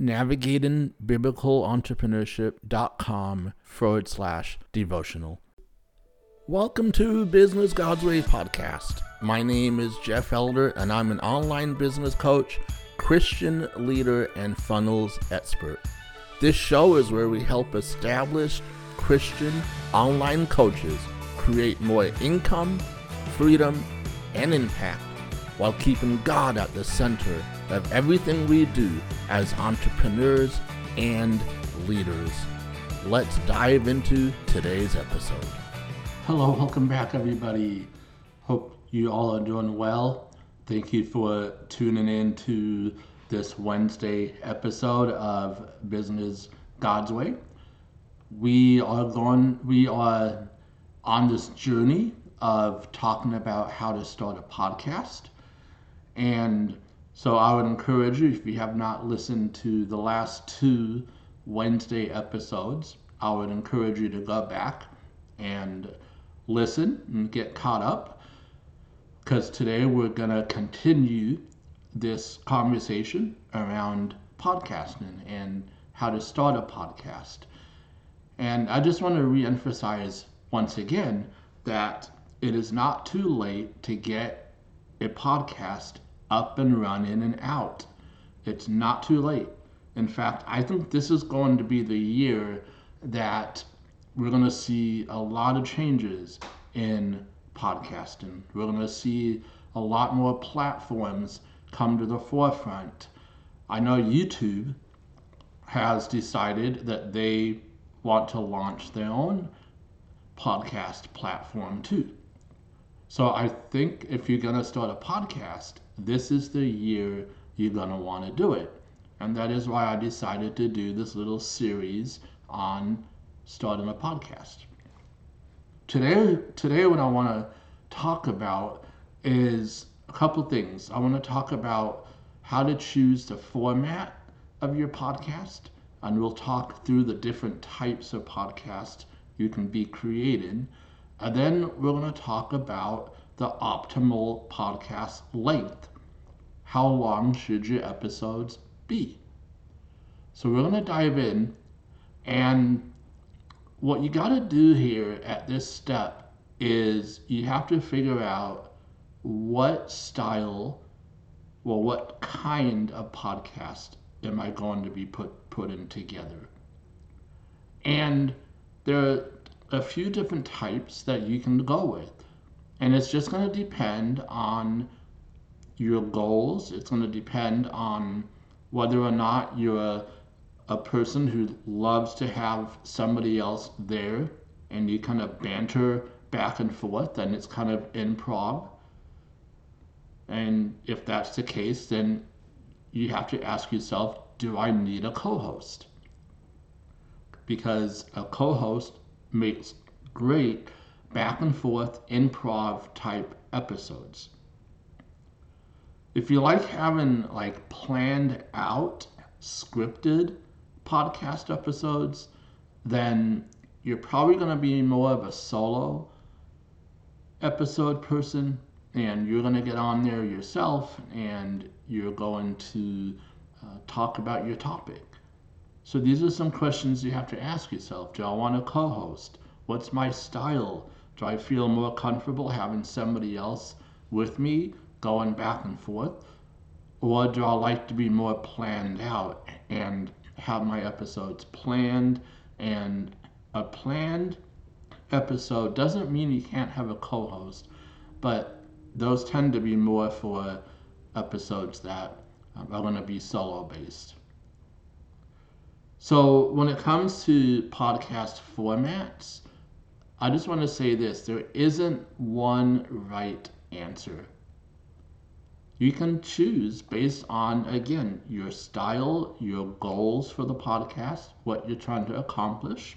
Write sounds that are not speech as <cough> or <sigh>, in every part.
navigatingbiblicalentrepreneurship.com forward slash devotional. Welcome to Business God's Way podcast. My name is Jeff Elder, and I'm an online business coach, Christian leader, and funnels expert. This show is where we help established Christian online coaches create more income, freedom, and impact while keeping God at the center of everything we do as entrepreneurs and leaders. Let's dive into today's episode. Hello, welcome back, everybody. Hope you all are doing well. Thank you for tuning in to this Wednesday episode of Business God's Way. We are going, we are on this journey of talking about how to start a podcast. And so I would encourage you, if you have not listened to the last two Wednesday episodes, I would encourage you to go back and listen and get caught up. Because today we're going to continue this conversation around podcasting and how to start a podcast. And I just want to reemphasize once again that it is not too late to get a podcast up and running and out. It's not too late. In fact, I think this is going to be the year that we're going to see a lot of changes in podcasting. We're going to see a lot more platforms come to the forefront. I know YouTube has decided that they want to launch their own podcast platform too. So I think if you're going to start a podcast, this is the year you're going to want to do it. And that is why I decided to do this little series on starting a podcast. Today, today what I want to talk about is a couple things. I want to talk about how to choose the format of your podcast, and we'll talk through the different types of podcasts you can be created. And then we're going to talk about the optimal podcast length. How long should your episodes be? So we're going to dive in, and what you got to do here at this step is you have to figure out what style, well, what kind of podcast am I going to be put putting together? And there a few different types that you can go with. And it's just going to depend on your goals. It's going to depend on whether or not you're a, a person who loves to have somebody else there and you kind of banter back and forth and it's kind of improv. And if that's the case, then you have to ask yourself do I need a co host? Because a co host makes great back and forth improv type episodes. If you like having like planned out scripted podcast episodes, then you're probably going to be more of a solo episode person and you're going to get on there yourself and you're going to uh, talk about your topic. So these are some questions you have to ask yourself. Do I want a co host? What's my style? Do I feel more comfortable having somebody else with me going back and forth? Or do I like to be more planned out and have my episodes planned? And a planned episode doesn't mean you can't have a co host, but those tend to be more for episodes that are going to be solo based. So, when it comes to podcast formats, I just want to say this there isn't one right answer. You can choose based on, again, your style, your goals for the podcast, what you're trying to accomplish.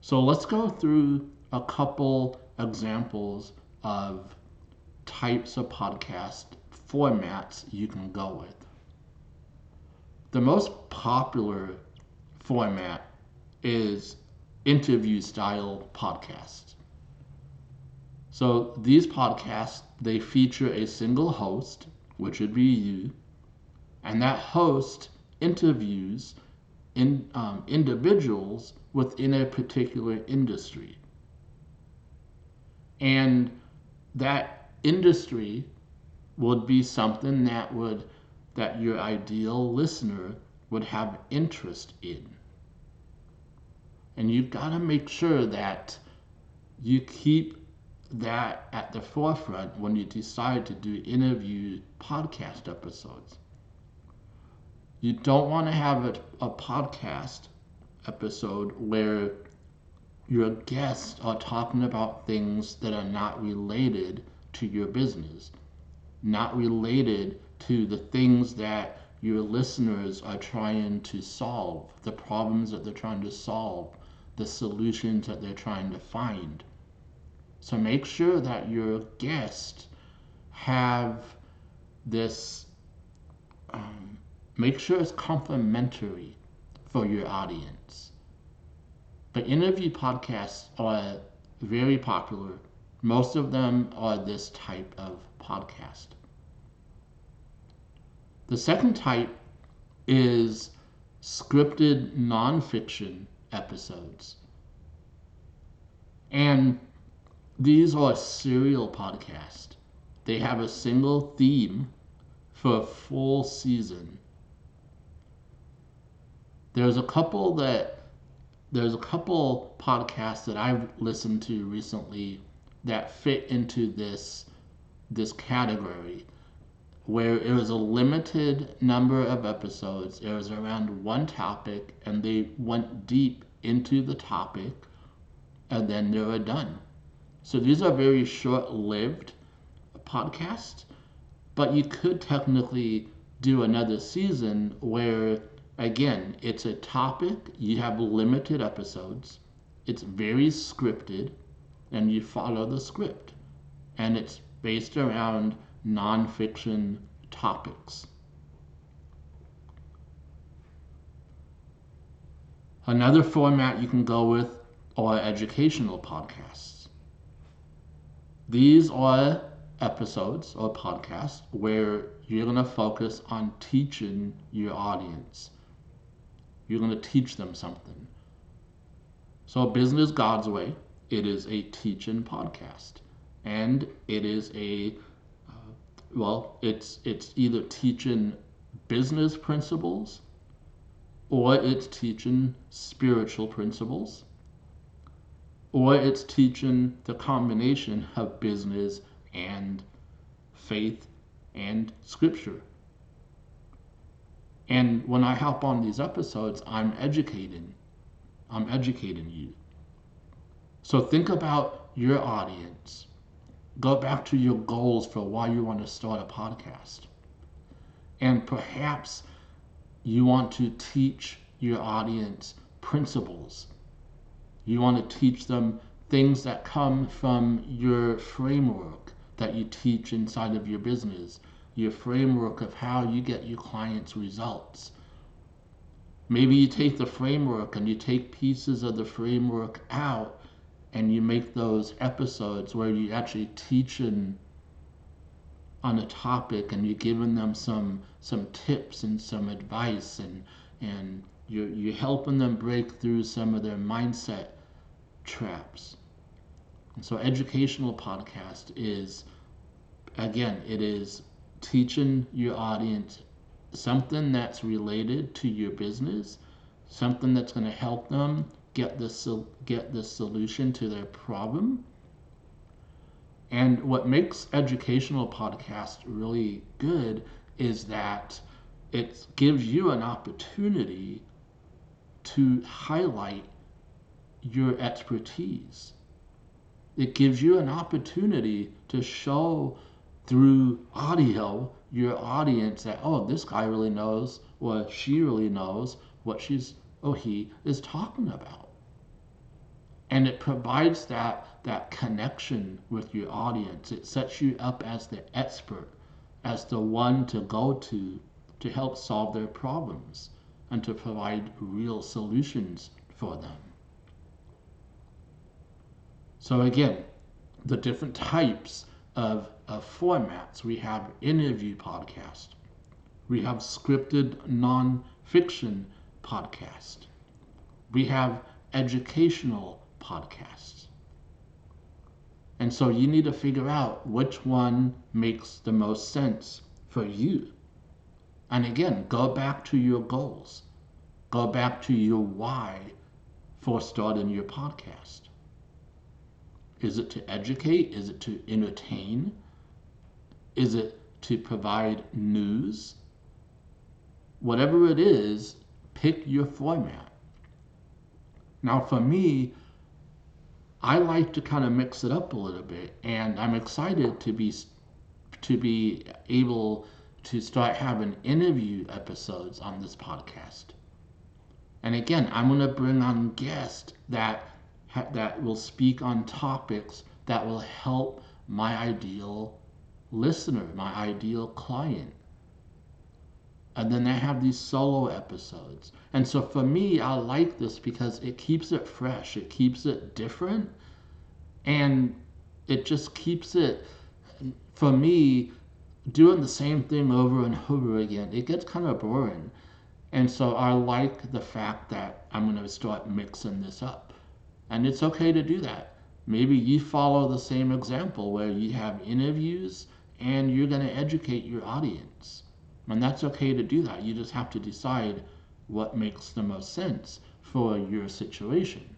So let's go through a couple examples of types of podcast formats you can go with. The most popular format is interview style podcasts. So these podcasts they feature a single host, which would be you, and that host interviews in, um, individuals within a particular industry. And that industry would be something that would that your ideal listener would have interest in. And you've got to make sure that you keep that at the forefront when you decide to do interview podcast episodes. You don't want to have a, a podcast episode where your guests are talking about things that are not related to your business, not related to the things that your listeners are trying to solve, the problems that they're trying to solve, the solutions that they're trying to find. So make sure that your guests have this, um, make sure it's complementary for your audience. But interview podcasts are very popular. Most of them are this type of podcast. The second type is scripted nonfiction episodes. And these are serial podcasts. They have a single theme for a full season. There's a couple that there's a couple podcasts that I've listened to recently that fit into this this category where it was a limited number of episodes. It was around one topic and they went deep into the topic and then they were done. So these are very short lived podcasts, but you could technically do another season where, again, it's a topic, you have limited episodes, it's very scripted, and you follow the script. And it's based around nonfiction topics. Another format you can go with are educational podcasts. These are episodes or podcasts where you're going to focus on teaching your audience. You're going to teach them something. So, Business God's Way, it is a teaching podcast. And it is a, uh, well, it's, it's either teaching business principles or it's teaching spiritual principles or it's teaching the combination of business and faith and scripture. And when I help on these episodes, I'm educating. I'm educating you. So think about your audience. Go back to your goals for why you want to start a podcast. And perhaps you want to teach your audience principles you want to teach them things that come from your framework that you teach inside of your business, your framework of how you get your clients results. Maybe you take the framework and you take pieces of the framework out and you make those episodes where you actually teaching on a topic and you're giving them some some tips and some advice and and you're, you're helping them break through some of their mindset traps. And so, educational podcast is, again, it is teaching your audience something that's related to your business, something that's going to help them get the get the solution to their problem. And what makes educational podcast really good is that it gives you an opportunity to highlight your expertise. It gives you an opportunity to show through audio your audience that, oh, this guy really knows or she really knows what she's or he is talking about. And it provides that that connection with your audience. It sets you up as the expert, as the one to go to to help solve their problems and to provide real solutions for them. So again, the different types of, of formats. We have interview podcast. We have scripted nonfiction podcast. We have educational podcasts. And so you need to figure out which one makes the most sense for you. And again, go back to your goals. Go back to your why for starting your podcast. Is it to educate? Is it to entertain? Is it to provide news? Whatever it is, pick your format. Now, for me, I like to kind of mix it up a little bit, and I'm excited to be to be able to start having interview episodes on this podcast. And again, I'm going to bring on guests that that will speak on topics that will help my ideal listener, my ideal client. And then I have these solo episodes. And so for me, I like this because it keeps it fresh, it keeps it different, and it just keeps it, for me, doing the same thing over and over again. It gets kind of boring. And so I like the fact that I'm going to start mixing this up. And it's okay to do that. Maybe you follow the same example where you have interviews and you're going to educate your audience. And that's okay to do that. You just have to decide what makes the most sense for your situation.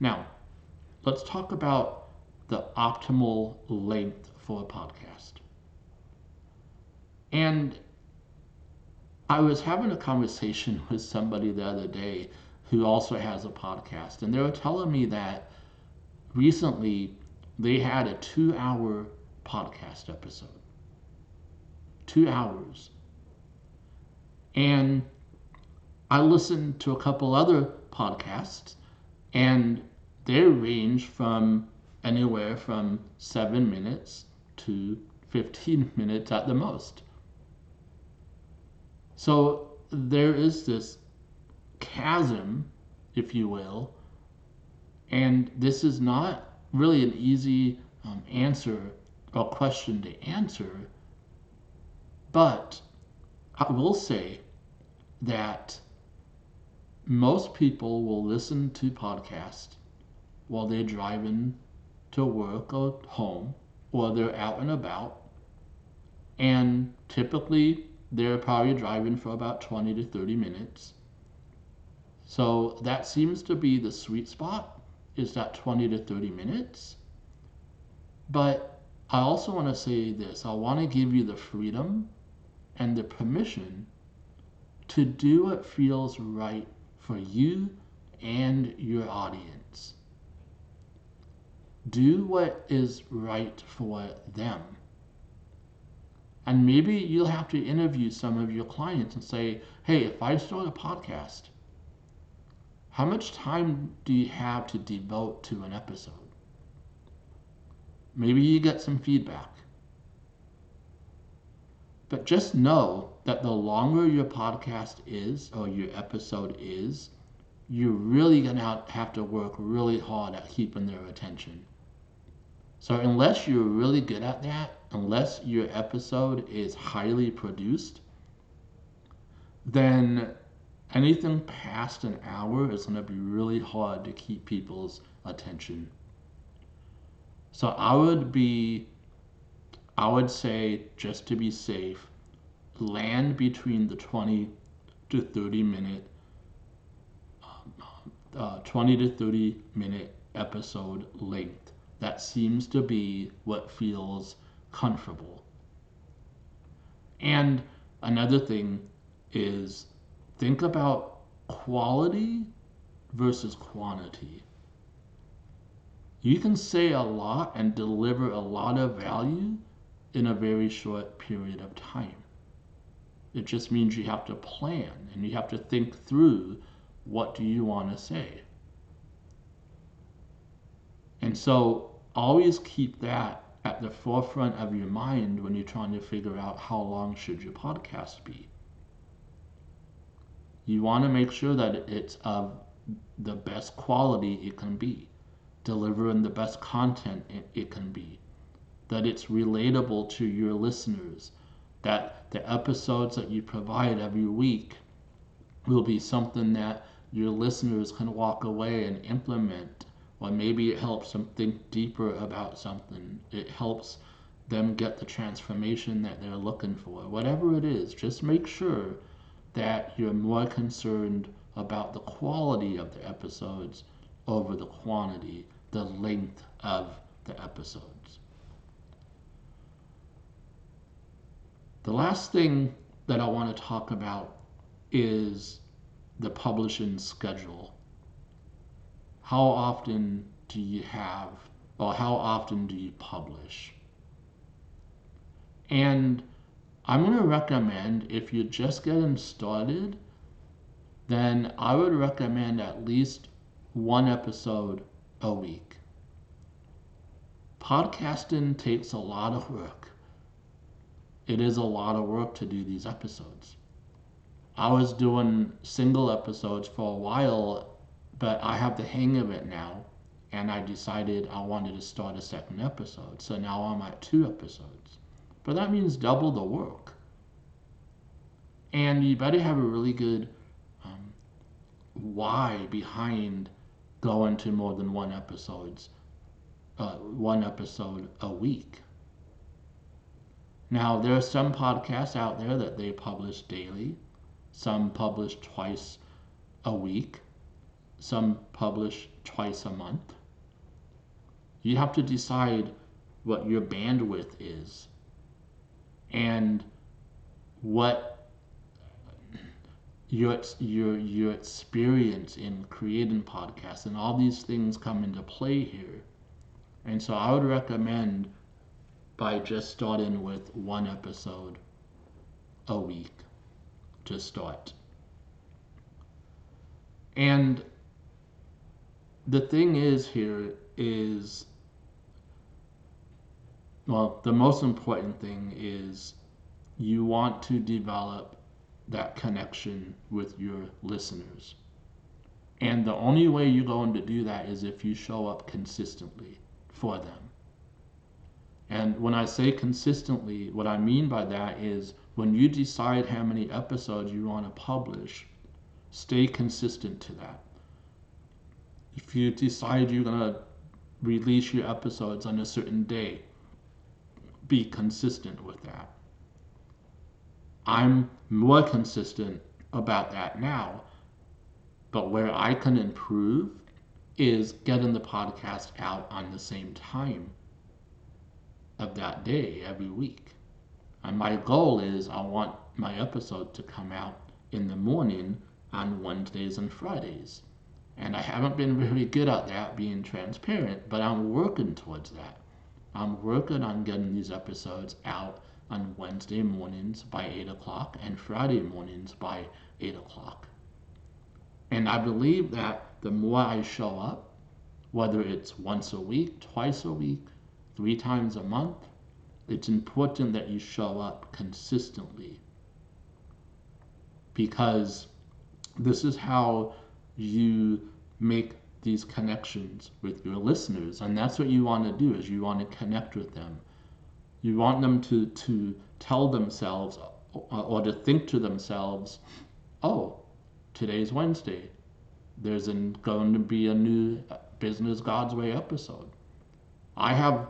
Now, let's talk about the optimal length for a podcast. And I was having a conversation <laughs> with somebody the other day who also has a podcast, and they were telling me that recently they had a two hour podcast episode. Two hours. And I listened to a couple other podcasts, and they range from anywhere from seven minutes to 15 <laughs> minutes at the most. So there is this chasm, if you will, and this is not really an easy um, answer or question to answer, but I will say that most people will listen to podcasts while they're driving to work or home or they're out and about. And typically, they're probably driving for about 20 to 30 minutes. So that seems to be the sweet spot is that 20 to 30 minutes. But I also want to say this I want to give you the freedom and the permission to do what feels right for you and your audience. Do what is right for them. And maybe you'll have to interview some of your clients and say, hey, if I start a podcast, how much time do you have to devote to an episode? Maybe you get some feedback. But just know that the longer your podcast is or your episode is, you're really going to have to work really hard at keeping their attention. So, unless you're really good at that, unless your episode is highly produced, then anything past an hour is going to be really hard to keep people's attention. So I would be, I would say, just to be safe, land between the 20 to 30 minute, um, uh, 20 to 30 minute episode length. That seems to be what feels comfortable. And another thing is think about quality versus quantity. You can say a lot and deliver a lot of value in a very short period of time. It just means you have to plan and you have to think through what do you want to say. And so always keep that at the forefront of your mind when you're trying to figure out how long should your podcast be. You want to make sure that it's of the best quality it can be, delivering the best content it, can be, that it's relatable to your listeners, that the episodes that you provide every week will be something that your listeners can walk away and implement or maybe it helps them think deeper about something. It helps them get the transformation that they're looking for. Whatever it is, just make sure that you're more concerned about the quality of the episodes over the quantity, the length of the episodes. The last thing that I want to talk about is the publishing schedule how often do you have, or how often do you publish? And I'm going to recommend if you're just getting started, then I would recommend at least one episode a week. Podcasting takes a lot of work. It is a lot of work to do these episodes. I was doing single episodes for a while but I have the hang of it now, and I decided I wanted to start a second episode. So now I'm at two episodes. But that means double the work. And you better have a really good um, why behind going to more than one episodes, uh, one episode a week. Now there are some podcasts out there that they publish daily, some publish twice a week, some publish twice a month. You have to decide what your bandwidth is and what your your your experience in creating podcasts and all these things come into play here. And so I would recommend by just starting with one episode a week to start. And the thing is here is well, the most important thing is you want to develop that connection with your listeners. And the only way you're going to do that is if you show up consistently for them. And when I say consistently, what I mean by that is when you decide how many episodes you want to publish, stay consistent to that if you decide you're going to release your episodes on a certain day, be consistent with that. I'm more consistent about that now, but where I can improve is getting the podcast out on the same time of that day every week. And my goal is I want my episode to come out in the morning on Wednesdays and Fridays. And I haven't been really good at that, being transparent, but I'm working towards that. I'm working on getting these episodes out on Wednesday mornings by 8 o'clock and Friday mornings by 8 o'clock. And I believe that the more I show up, whether it's once a week, twice a week, three times a month, it's important that you show up consistently. Because this is how you make these connections with your listeners and that's what you want to do is you want to connect with them you want them to to tell themselves uh, or to think to themselves oh today's wednesday. There's an, going to be a new business god's way episode. I have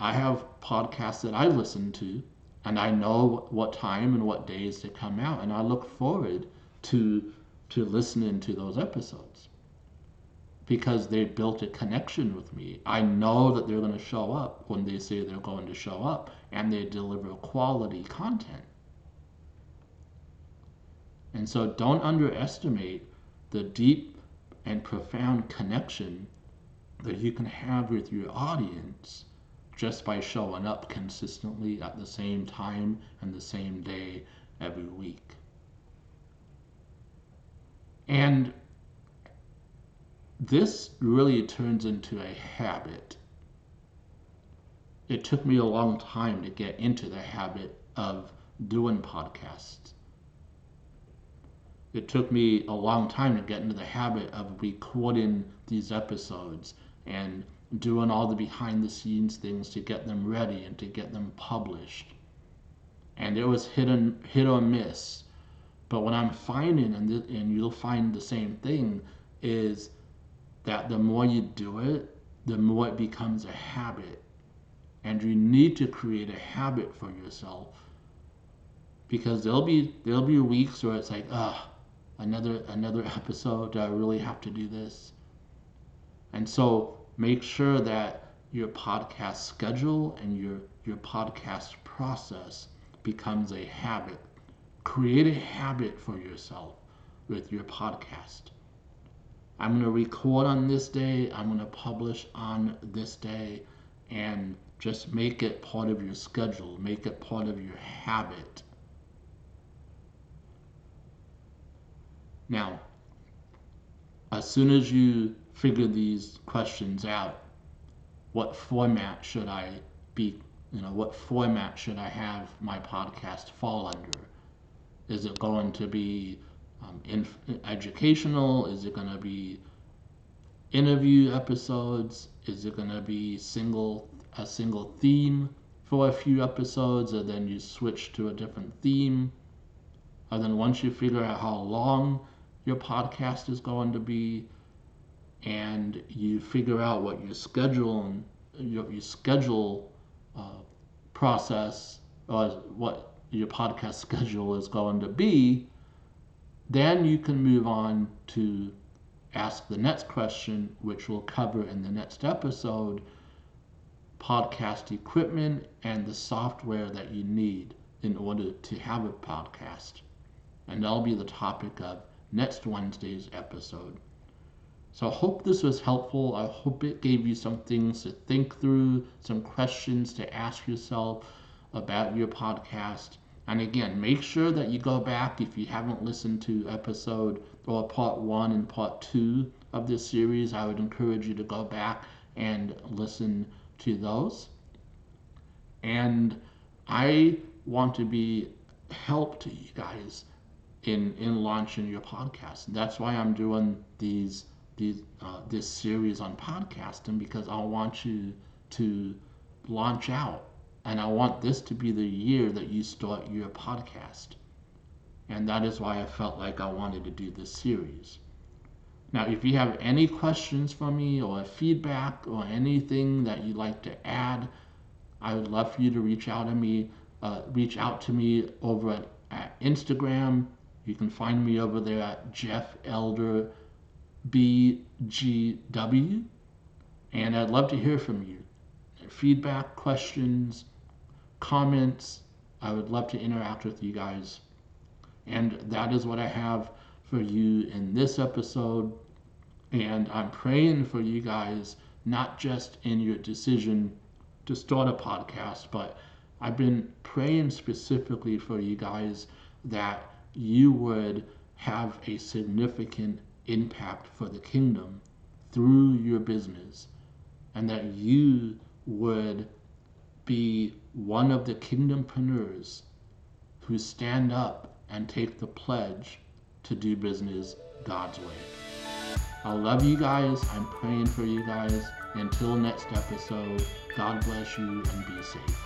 i have podcasts that i listen to and i know what time and what days to come out and i look forward to to listening to those episodes because they built a connection with me. I know that they're going to show up when they say they're going to show up and they deliver quality content. And so don't underestimate the deep and profound connection that you can have with your audience just by showing up consistently at the same time and the same day every week. And this really turns into a habit. It took me a long time to get into the habit of doing podcasts. It took me a long time to get into the habit of recording these episodes and doing all the behind the scenes things to get them ready and to get them published. And it was hit and hit or miss. But what I'm finding, and, th- and you'll find the same thing, is that the more you do it, the more it becomes a habit. And you need to create a habit for yourself. Because there'll be there'll be weeks where it's like, ah, another another <laughs> episode. Do I really have to do this? And so make sure that your podcast schedule and your your podcast process becomes a habit. Create a habit for yourself with your podcast. I'm going to record on this day, I'm going to publish on this day, and just make it part of your schedule, make it part of your habit. Now, as soon as you figure these questions out, what format should I be, you know, what format should I have my podcast fall under? Is it going to be um, educational? Is it going to be interview episodes? Is it going to be single a single theme for a few episodes, and then you switch to a different theme? And then once you figure out how long your podcast is going to be, and you figure out what your schedule and your, your schedule uh, process or what your podcast <laughs> schedule is going to be, then you can move on to ask the next question, which we'll cover in the next episode podcast equipment and the software that you need in order to have a podcast. And that'll be the topic of next Wednesday's episode. So I hope this was helpful. I hope it gave you some things to think through, some questions to ask yourself about your podcast. And again, make sure that you go back if you haven't listened to episode or part one and part two of this series. I would encourage you to go back and listen to those. And I want to be help to you guys in in launching your podcast. And that's why I'm doing these these uh, this series on podcasting because I want you to launch out and I want this to be the year that you start your podcast. And that is why I felt like I wanted to do this series. Now, if you have any questions for me or feedback or anything that you'd like to add, I would love for you to reach out to me. Uh, reach out to me over at, at, Instagram. You can find me over there at Jeff Elder BGW. And I'd love to hear from you. Feedback, questions, comments. I would love to interact with you guys. And that is what I have for you in this episode. And I'm praying for you guys, not just in your decision to start a podcast, but I've been praying specifically for you guys that you would have a significant impact for the kingdom through your business and that you would be one of the kingdompreneurs who stand up and take the pledge to do business God's way. I love you guys. I'm praying for you guys. Until next episode, God bless you and be safe.